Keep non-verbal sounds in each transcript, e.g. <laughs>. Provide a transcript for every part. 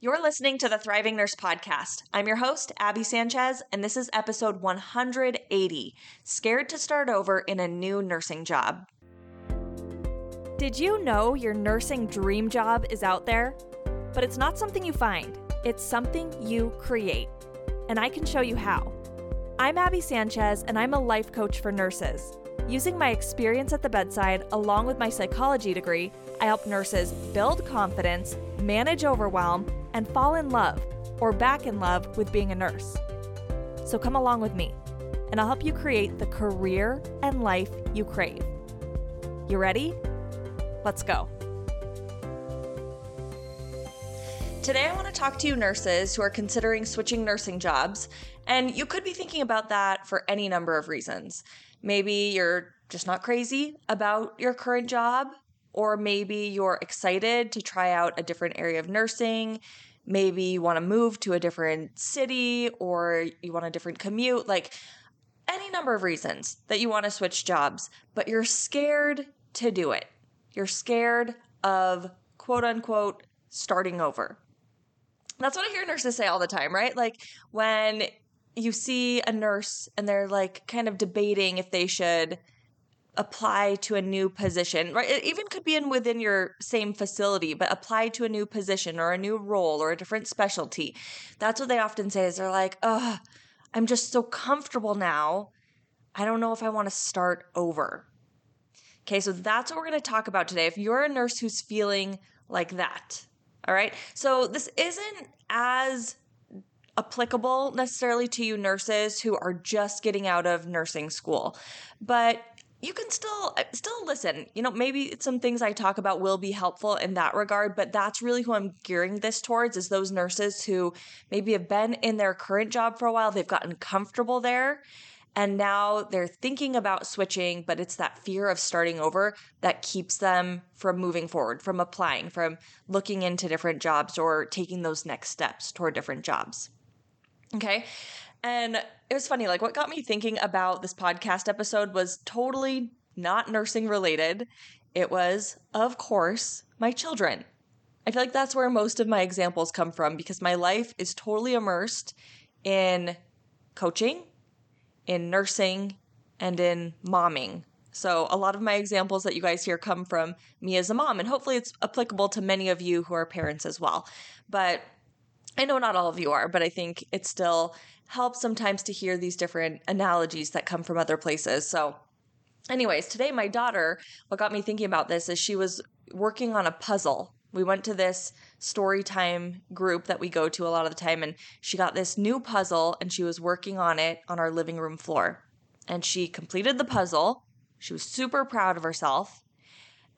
You're listening to the Thriving Nurse Podcast. I'm your host, Abby Sanchez, and this is episode 180 Scared to Start Over in a New Nursing Job. Did you know your nursing dream job is out there? But it's not something you find, it's something you create. And I can show you how. I'm Abby Sanchez, and I'm a life coach for nurses. Using my experience at the bedside, along with my psychology degree, I help nurses build confidence, manage overwhelm, and fall in love or back in love with being a nurse. So come along with me, and I'll help you create the career and life you crave. You ready? Let's go. Today, I want to talk to you nurses who are considering switching nursing jobs, and you could be thinking about that for any number of reasons. Maybe you're just not crazy about your current job, or maybe you're excited to try out a different area of nursing. Maybe you want to move to a different city or you want a different commute. Like any number of reasons that you want to switch jobs, but you're scared to do it. You're scared of quote unquote starting over. That's what I hear nurses say all the time, right? Like when you see a nurse and they're like kind of debating if they should apply to a new position, right? It even could be in within your same facility, but apply to a new position or a new role or a different specialty. That's what they often say is they're like, oh, I'm just so comfortable now. I don't know if I want to start over. Okay, so that's what we're going to talk about today. If you're a nurse who's feeling like that, all right? So this isn't as applicable necessarily to you nurses who are just getting out of nursing school, but you can still uh, still listen. You know, maybe some things I talk about will be helpful in that regard, but that's really who I'm gearing this towards is those nurses who maybe have been in their current job for a while, they've gotten comfortable there, and now they're thinking about switching, but it's that fear of starting over that keeps them from moving forward, from applying, from looking into different jobs or taking those next steps toward different jobs. Okay? And it was funny, like what got me thinking about this podcast episode was totally not nursing related. It was, of course, my children. I feel like that's where most of my examples come from because my life is totally immersed in coaching, in nursing, and in momming. So, a lot of my examples that you guys hear come from me as a mom, and hopefully it's applicable to many of you who are parents as well. But I know not all of you are, but I think it still helps sometimes to hear these different analogies that come from other places. So, anyways, today my daughter, what got me thinking about this is she was working on a puzzle. We went to this story time group that we go to a lot of the time, and she got this new puzzle and she was working on it on our living room floor. And she completed the puzzle. She was super proud of herself.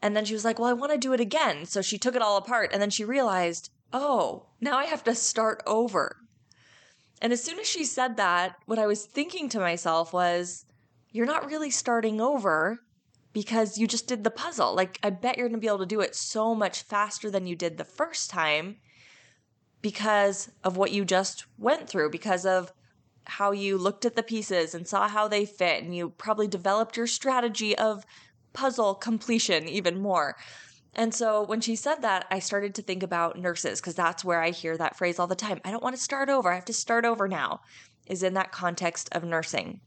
And then she was like, Well, I want to do it again. So she took it all apart and then she realized oh, now I have to start over. And as soon as she said that, what I was thinking to myself was, you're not really starting over because you just did the puzzle. Like, I bet you're to be able to do it so much faster than you did the first time because of what you just went through, because of how you looked at the pieces and saw how they fit, and you probably developed your strategy of puzzle completion even more. And so when she said that, I started to think about nurses because that's where I hear that phrase all the time. I don't want to start over. I have to start over now, is in that context of nursing.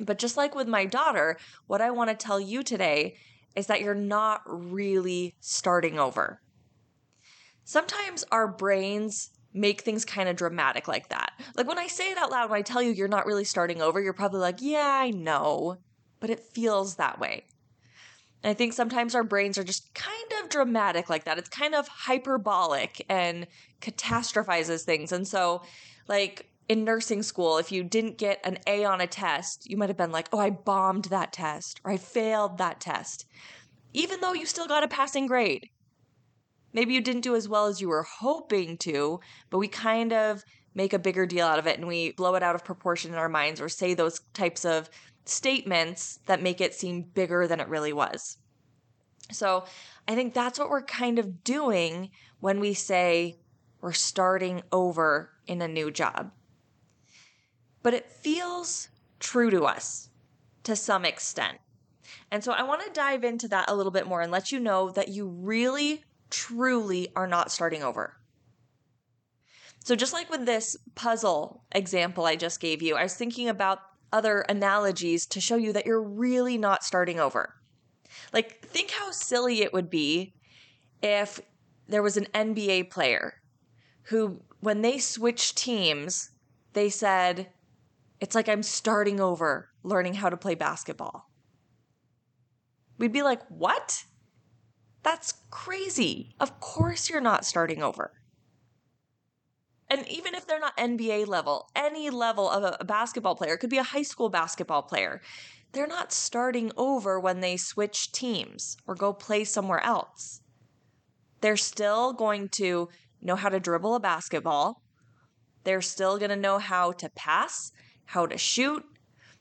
But just like with my daughter, what I want to tell you today is that you're not really starting over. Sometimes our brains make things kind of dramatic like that. Like when I say it out loud, when I tell you you're not really starting over, you're probably like, yeah, I know, but it feels that way. I think sometimes our brains are just kind of dramatic like that. It's kind of hyperbolic and catastrophizes things. And so, like in nursing school, if you didn't get an A on a test, you might have been like, oh, I bombed that test or I failed that test, even though you still got a passing grade. Maybe you didn't do as well as you were hoping to, but we kind of make a bigger deal out of it and we blow it out of proportion in our minds or say those types of statements that make it seem bigger than it really was. So I think that's what we're kind of doing when we say we're starting over in a new job. But it feels true to us to some extent. And so I want to dive into that a little bit more and let you know that you really, truly are not starting over. So, just like with this puzzle example I just gave you, I was thinking about other analogies to show you that you're really not starting over. Like, think how silly it would be if there was an NBA player who, when they switched teams, they said, It's like I'm starting over learning how to play basketball. We'd be like, What? That's crazy. Of course, you're not starting over. And even if they're not NBA level, any level of a basketball player, could be a high school basketball player, they're not starting over when they switch teams or go play somewhere else. They're still going to know how to dribble a basketball. They're still going to know how to pass, how to shoot.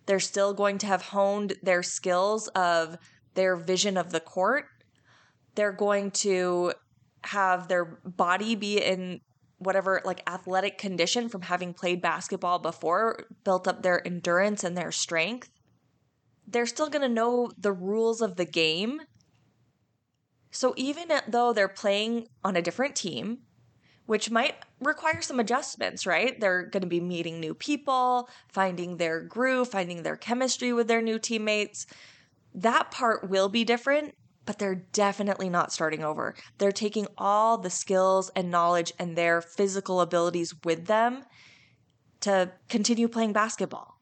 They're still going to have honed their skills of their vision of the court. They're going to have their body be in whatever like athletic condition from having played basketball before, built up their endurance and their strength. They're still going to know the rules of the game. So even though they're playing on a different team, which might require some adjustments, right? They're going to be meeting new people, finding their groove, finding their chemistry with their new teammates. That part will be different, but they're definitely not starting over. They're taking all the skills and knowledge and their physical abilities with them to continue playing basketball.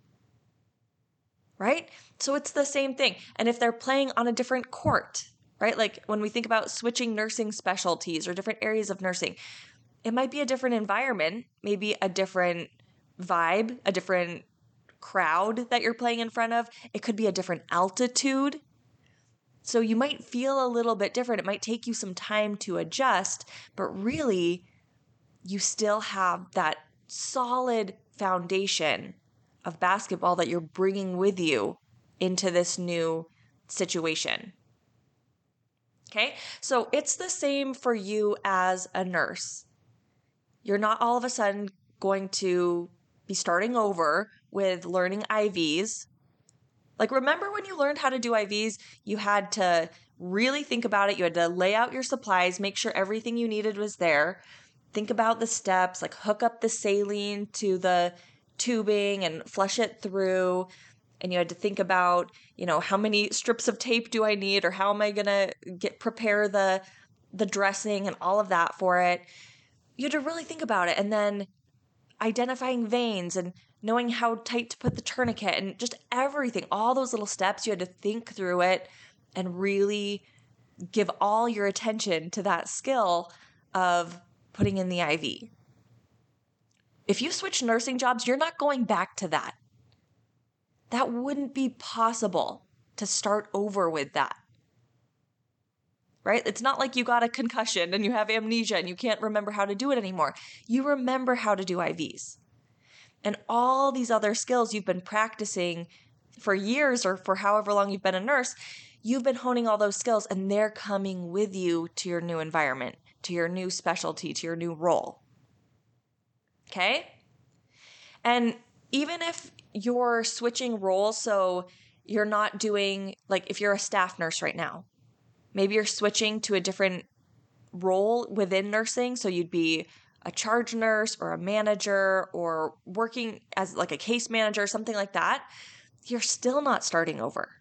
Right? So it's the same thing. And if they're playing on a different court, right? Like when we think about switching nursing specialties or different areas of nursing, it might be a different environment, maybe a different vibe, a different crowd that you're playing in front of. It could be a different altitude so you might feel a little bit different. It might take you some time to adjust, but really, you still have that solid foundation of basketball that you're bringing with you into this new situation. Okay, so it's the same for you as a nurse. You're not all of a sudden going to be starting over with learning IVs like, remember when you learned how to do IVs, you had to really think about it. You had to lay out your supplies, make sure everything you needed was there. Think about the steps, like hook up the saline to the tubing and flush it through. And you had to think about, you know, how many strips of tape do I need or how am I going to get prepare the the dressing and all of that for it. You had to really think about it and then identifying veins and knowing how tight to put the tourniquet and just everything, all those little steps, you had to think through it and really give all your attention to that skill of putting in the IV. If you switch nursing jobs, you're not going back to that. That wouldn't be possible to start over with that. Right? It's not like you got a concussion and you have amnesia and you can't remember how to do it anymore. You remember how to do IVs and all these other skills you've been practicing for years or for however long you've been a nurse, you've been honing all those skills and they're coming with you to your new environment, to your new specialty, to your new role. Okay? And even if you're switching roles, so you're not doing, like, if you're a staff nurse right now, maybe you're switching to a different role within nursing. So you'd be a charge nurse or a manager or working as like a case manager, something like that, you're still not starting over.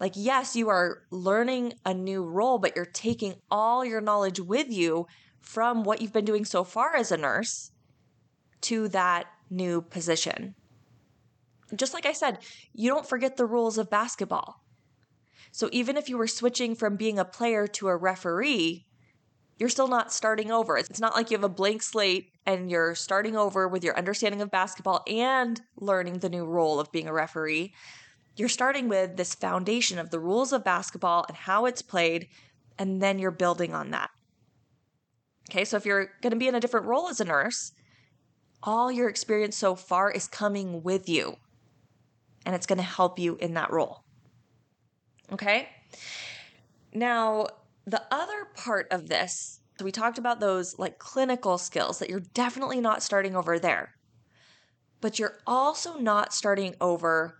Like, yes, you are learning a new role, but you're taking all your knowledge with you from what you've been doing so far as a nurse to that new position. Just like I said, you don't forget the rules of basketball. So even if you were switching from being a player to a referee, you're still not starting over. It's not like you have a blank slate and you're starting over with your understanding of basketball and learning the new role of being a referee. You're starting with this foundation of the rules of basketball and how it's played, and then you're building on that. Okay, so if you're going to be in a different role as a nurse, all your experience so far is coming with you, and it's going to help you in that role. Okay? Now, the other part of this, so we talked about those like clinical skills that you're definitely not starting over there. But you're also not starting over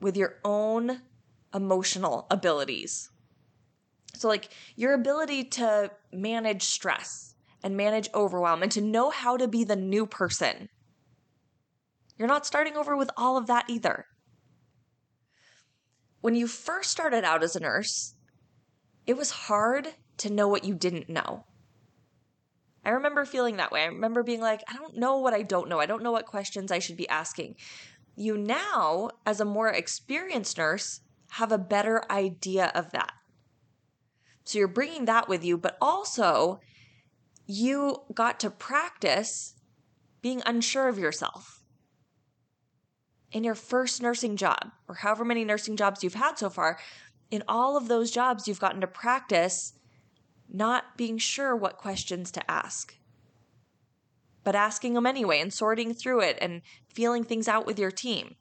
with your own emotional abilities. So, like your ability to manage stress and manage overwhelm and to know how to be the new person. You're not starting over with all of that either. When you first started out as a nurse, it was hard to know what you didn't know. I remember feeling that way. I remember being like, I don't know what I don't know. I don't know what questions I should be asking. You now, as a more experienced nurse, have a better idea of that. So you're bringing that with you, but also you got to practice being unsure of yourself. In your first nursing job, or however many nursing jobs you've had so far, in all of those jobs, you've gotten to practice not being sure what questions to ask, but asking them anyway and sorting through it and feeling things out with your team.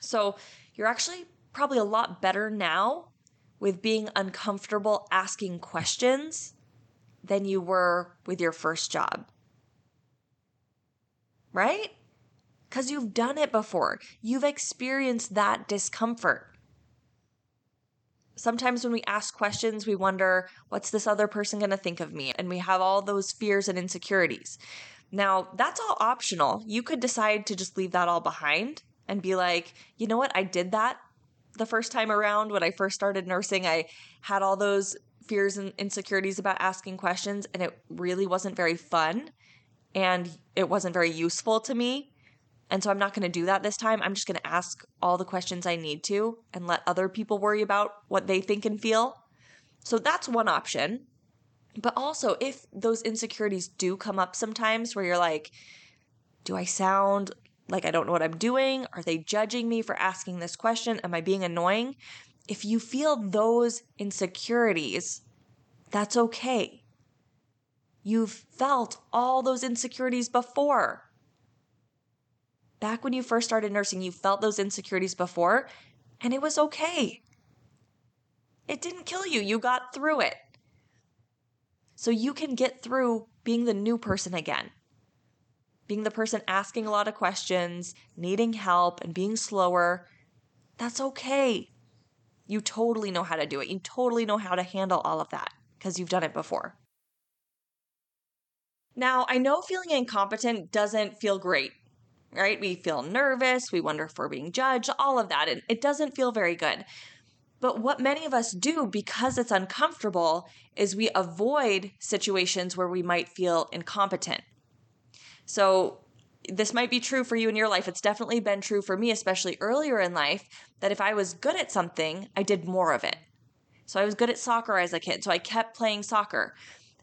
So you're actually probably a lot better now with being uncomfortable asking questions than you were with your first job. Right? Because you've done it before. You've experienced that discomfort. Sometimes when we ask questions, we wonder, what's this other person going to think of me? And we have all those fears and insecurities. Now, that's all optional. You could decide to just leave that all behind and be like, you know what? I did that the first time around when I first started nursing. I had all those fears and insecurities about asking questions, and it really wasn't very fun and it wasn't very useful to me. And so I'm not going to do that this time. I'm just going to ask all the questions I need to and let other people worry about what they think and feel. So that's one option. But also, if those insecurities do come up sometimes where you're like, do I sound like I don't know what I'm doing? Are they judging me for asking this question? Am I being annoying? If you feel those insecurities, that's okay. You've felt all those insecurities before back when you first started nursing, you felt those insecurities before, and it was okay. It didn't kill you, you got through it. So you can get through being the new person again. Being the person asking a lot of questions, needing help, and being slower. That's okay. You totally know how to do it. You totally know how to handle all of that because you've done it before. Now, I know feeling incompetent doesn't feel great right? We feel nervous, we wonder if we're being judged, all of that. And it doesn't feel very good. But what many of us do because it's uncomfortable is we avoid situations where we might feel incompetent. So, this might be true for you in your life. It's definitely been true for me, especially earlier in life, that if I was good at something, I did more of it. So, I was good at soccer as a kid. So, I kept playing soccer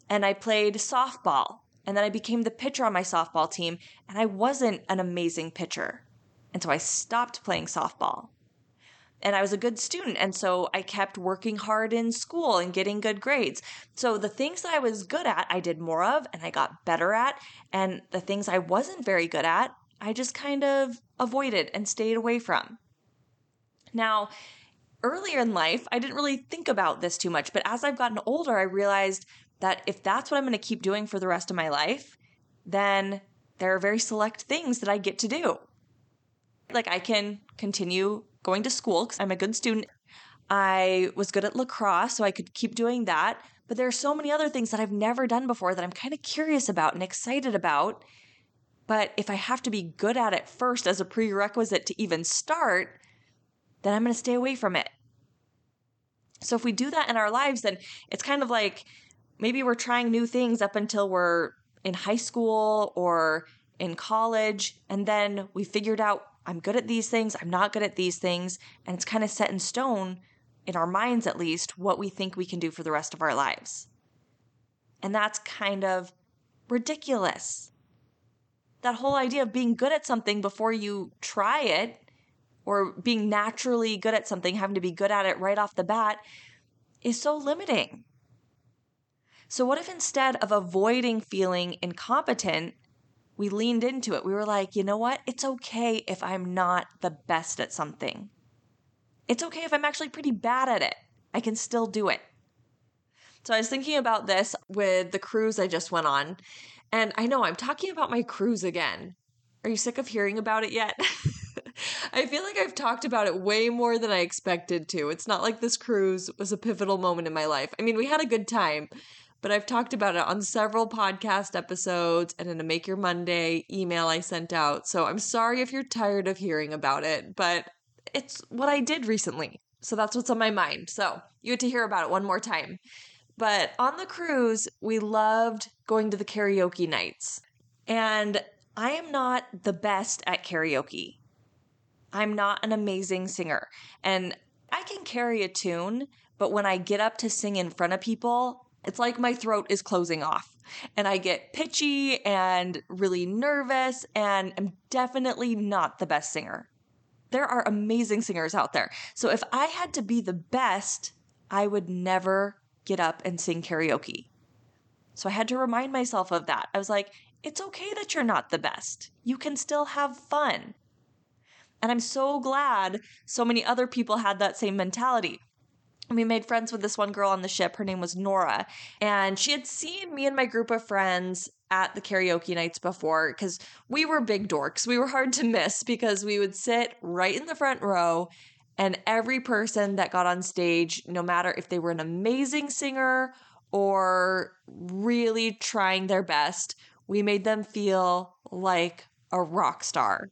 and I played softball and then I became the pitcher on my softball team, and I wasn't an amazing pitcher. And so I stopped playing softball. And I was a good student. And so I kept working hard in school and getting good grades. So the things that I was good at, I did more of and I got better at. And the things I wasn't very good at, I just kind of avoided and stayed away from. Now, earlier in life, I didn't really think about this too much. But as I've gotten older, I realized that if that's what I'm going to keep doing for the rest of my life, then there are very select things that I get to do. Like I can continue going to school because I'm a good student. I was good at lacrosse, so I could keep doing that. But there are so many other things that I've never done before that I'm kind of curious about and excited about. But if I have to be good at it first as a prerequisite to even start, then I'm going to stay away from it. So if we do that in our lives, then it's kind of like maybe we're trying new things up until we're in high school or in college. And then we figured out I'm good at these things, I'm not good at these things. And it's kind of set in stone, in our minds at least, what we think we can do for the rest of our lives. And that's kind of ridiculous. That whole idea of being good at something before you try it, or being naturally good at something, having to be good at it right off the bat, is so limiting. So, what if instead of avoiding feeling incompetent, we leaned into it? We were like, you know what? It's okay if I'm not the best at something. It's okay if I'm actually pretty bad at it. I can still do it. So, I was thinking about this with the cruise I just went on. And I know I'm talking about my cruise again. Are you sick of hearing about it yet? <laughs> I feel like I've talked about it way more than I expected to. It's not like this cruise was a pivotal moment in my life. I mean, we had a good time, but I've talked about it on several podcast episodes and in a Make Your Monday email I sent out. So I'm sorry if you're tired of hearing about it, but it's what I did recently. So that's what's on my mind. So you get to hear about it one more time. But on the cruise, we loved going to the karaoke nights. And I am not the best at karaoke. I'm not an amazing singer. And I can carry a tune, but when I get up to sing in front of people, it's like my throat is closing off. And I get pitchy and really nervous, and I'm definitely not the best singer. There are amazing singers out there. So if I had to be the best, I would never get up and sing karaoke. So I had to remind myself of that. I was like, it's okay that you're not the best. You can still have fun. And I'm so glad so many other people had that same mentality. We made friends with this one girl on the ship. Her name was Nora. And she had seen me and my group of friends at the karaoke nights before because we were big dorks. We were hard to miss because we would sit right in the front row and every person that got on stage, no matter if they were an amazing singer or really trying their best, we made them feel like a rock star.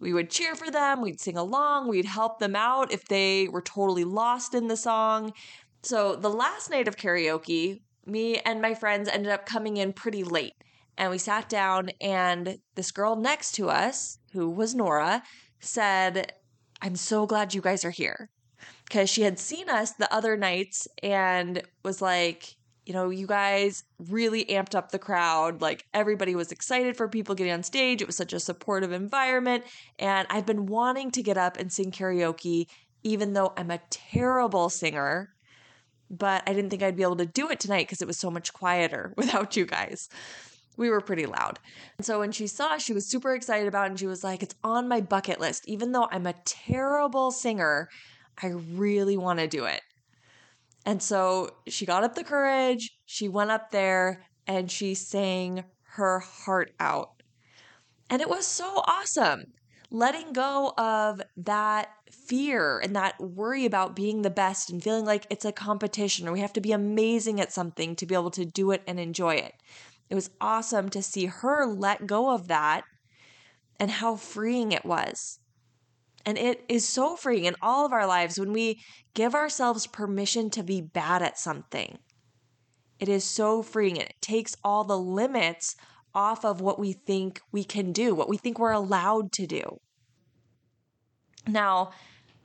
We would cheer for them, we'd sing along, we'd help them out if they were totally lost in the song. So, the last night of karaoke, me and my friends ended up coming in pretty late. And we sat down, and this girl next to us, who was Nora, said, I'm so glad you guys are here. Because she had seen us the other nights and was like, you know, you guys really amped up the crowd. Like everybody was excited for people getting on stage. It was such a supportive environment. And I've been wanting to get up and sing karaoke, even though I'm a terrible singer. But I didn't think I'd be able to do it tonight because it was so much quieter <laughs> without you guys we were pretty loud. And so when she saw, she was super excited about it and she was like, It's on my bucket list. Even though I'm a terrible singer, I really want to do it. And so she got up the courage, she went up there and she sang her heart out. And it was so awesome. Letting go of that fear and that worry about being the best and feeling like it's a competition or we have to be amazing at something to be able to do it and enjoy it. It was awesome to see her let go of that and how freeing it was. And it is so freeing in all of our lives when we give ourselves permission to be bad at something. It is so freeing. It takes all the limits off of what we think we can do, what we think we're allowed to do. Now,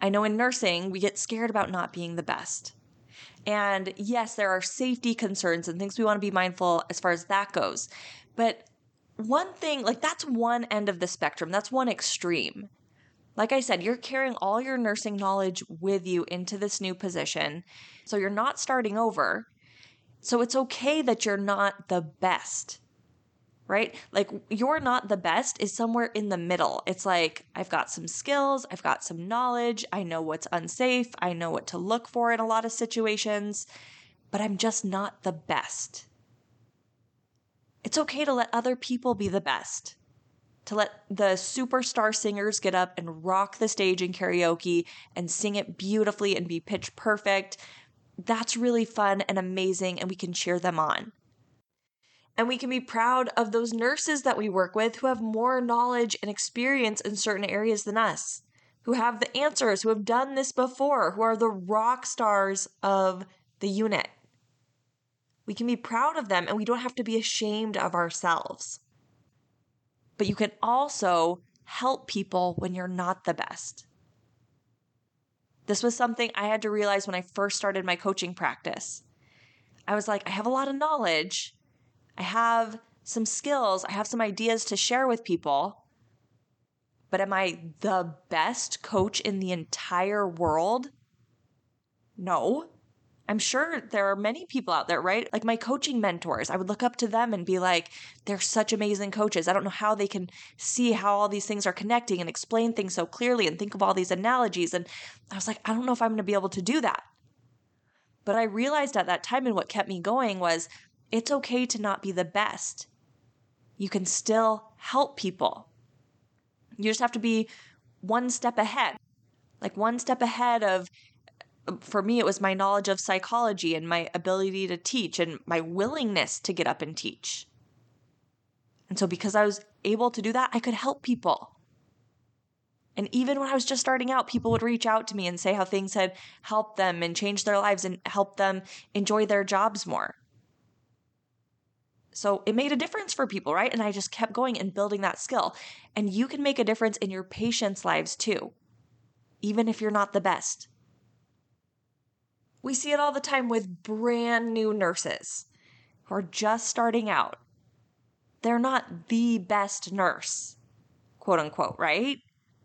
I know in nursing, we get scared about not being the best. And yes, there are safety concerns and things we want to be mindful as far as that goes. But one thing, like that's one end of the spectrum, that's one extreme. Like I said, you're carrying all your nursing knowledge with you into this new position. So you're not starting over. So it's okay that you're not the best right? Like you're not the best is somewhere in the middle. It's like I've got some skills, I've got some knowledge, I know what's unsafe, I know what to look for in a lot of situations, but I'm just not the best. It's okay to let other people be the best. To let the superstar singers get up and rock the stage in karaoke and sing it beautifully and be pitch perfect. That's really fun and amazing, and we can cheer them on. And we can be proud of those nurses that we work with who have more knowledge and experience in certain areas than us, who have the answers, who have done this before, who are the rock stars of the unit. We can be proud of them and we don't have to be ashamed of ourselves. But you can also help people when you're not the best. This was something I had to realize when I first started my coaching practice. I was like, I have a lot of knowledge, I have some skills, I have some ideas to share with people. But am I the best coach in the entire world? No. I'm sure there are many people out there, right? Like my coaching mentors, I would look up to them and be like, they're such amazing coaches. I don't know how they can see how all these things are connecting and explain things so clearly and think of all these analogies. And I was like, I don't know if I'm going to be able to do that. But I realized at that time, and what kept me going was it's okay to not be the best. You can still help people. You just have to be one step ahead, like one step ahead of for me, it was my knowledge of psychology and my ability to teach and my willingness to get up and teach. And so, because I was able to do that, I could help people. And even when I was just starting out, people would reach out to me and say how things had helped them and changed their lives and helped them enjoy their jobs more. So it made a difference for people, right? And I just kept going and building that skill. And you can make a difference in your patients' lives too, even if you're not the best. We see it all the time with brand new nurses who are just starting out. They're not the best nurse, quote unquote, right?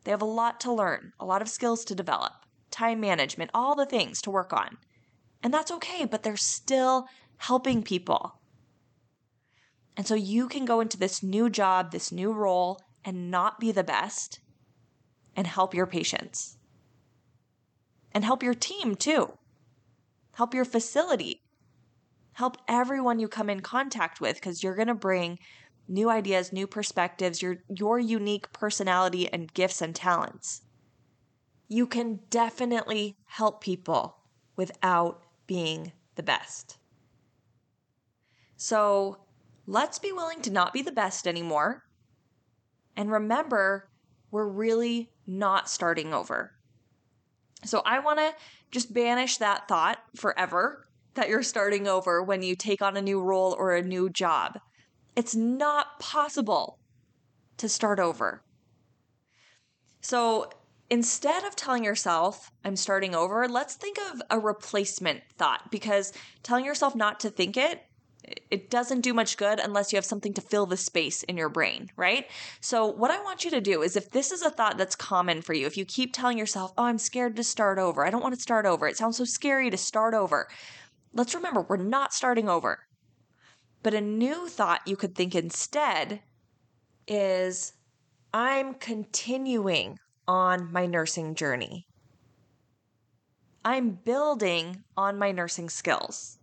They have a lot to learn, a lot of skills to develop, time management, all the things to work on. And that's okay, but they're still helping people. And so you can go into this new job, this new role, and not be the best and help your patients. And help your team too. Help your facility. Help everyone you come in contact with because you're going to bring new ideas, new perspectives, your, your unique personality and gifts and talents. You can definitely help people without being the best. So let's be willing to not be the best anymore. And remember, we're really not starting over. So I want to just banish that thought forever that you're starting over when you take on a new role or a new job. It's not possible to start over. So instead of telling yourself, I'm starting over, let's think of a replacement thought because telling yourself not to think it it doesn't do much good unless you have something to fill the space in your brain, right? So, what I want you to do is if this is a thought that's common for you, if you keep telling yourself, oh, I'm scared to start over, I don't want to start over, it sounds so scary to start over, let's remember we're not starting over. But a new thought you could think instead is I'm continuing on my nursing journey. I'm building on my nursing skills.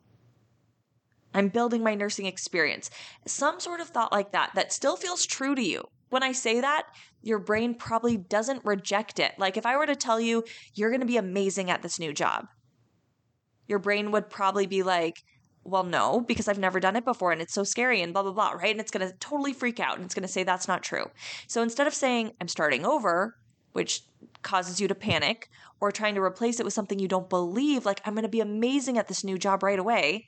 I'm building my nursing experience. Some sort of thought like that that still feels true to you. When I say that, your brain probably doesn't reject it. Like if I were to tell you you're going to be amazing at this new job, your brain would probably be like, well, no, because I've never done it before and it's so scary and blah, blah, blah, right? And it's going to totally freak out and it's going to say that's not true. So instead of saying, I'm starting over, which causes you to panic, or trying to replace it with something you don't believe, like, I'm going to be amazing at this new job right away,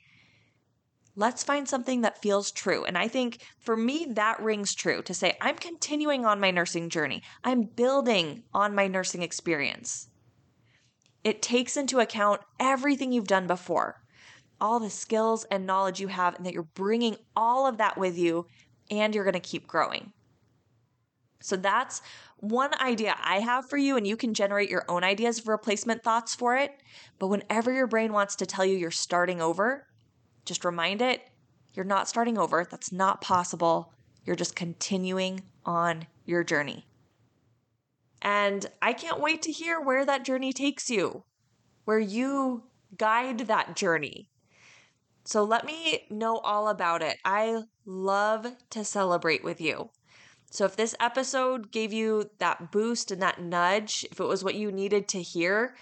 let's find something that feels true. And I think for me, that rings true to say, I'm continuing on my nursing journey, I'm building on my nursing experience. It takes into account everything you've done before all the skills and knowledge you have, and that you're bringing all of that with you, and you're going to keep growing. So that's one idea I have for you, and you can generate your own ideas of replacement thoughts for it. But whenever your brain wants to tell you you're starting over, just remind it you're not starting over. That's not possible. You're just continuing on your journey. And I can't wait to hear where that journey takes you, where you guide that journey. So let me know all about it. I love to celebrate with you. So if this episode gave you that boost and that nudge, if it was what you needed to hear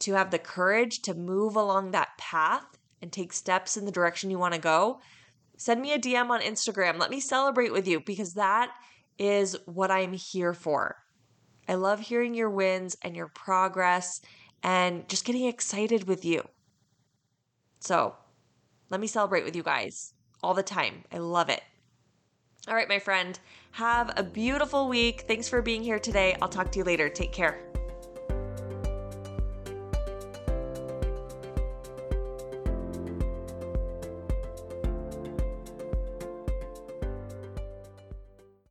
to have the courage to move along that path and take steps in the direction you want to go, send me a DM on Instagram. Let me celebrate with you because that is what I'm here for. I love hearing your wins and your progress and just getting excited with you. So, let me celebrate with you guys all the time. I love it. All right, my friend, have a beautiful week. Thanks for being here today. I'll talk to you later. Take care.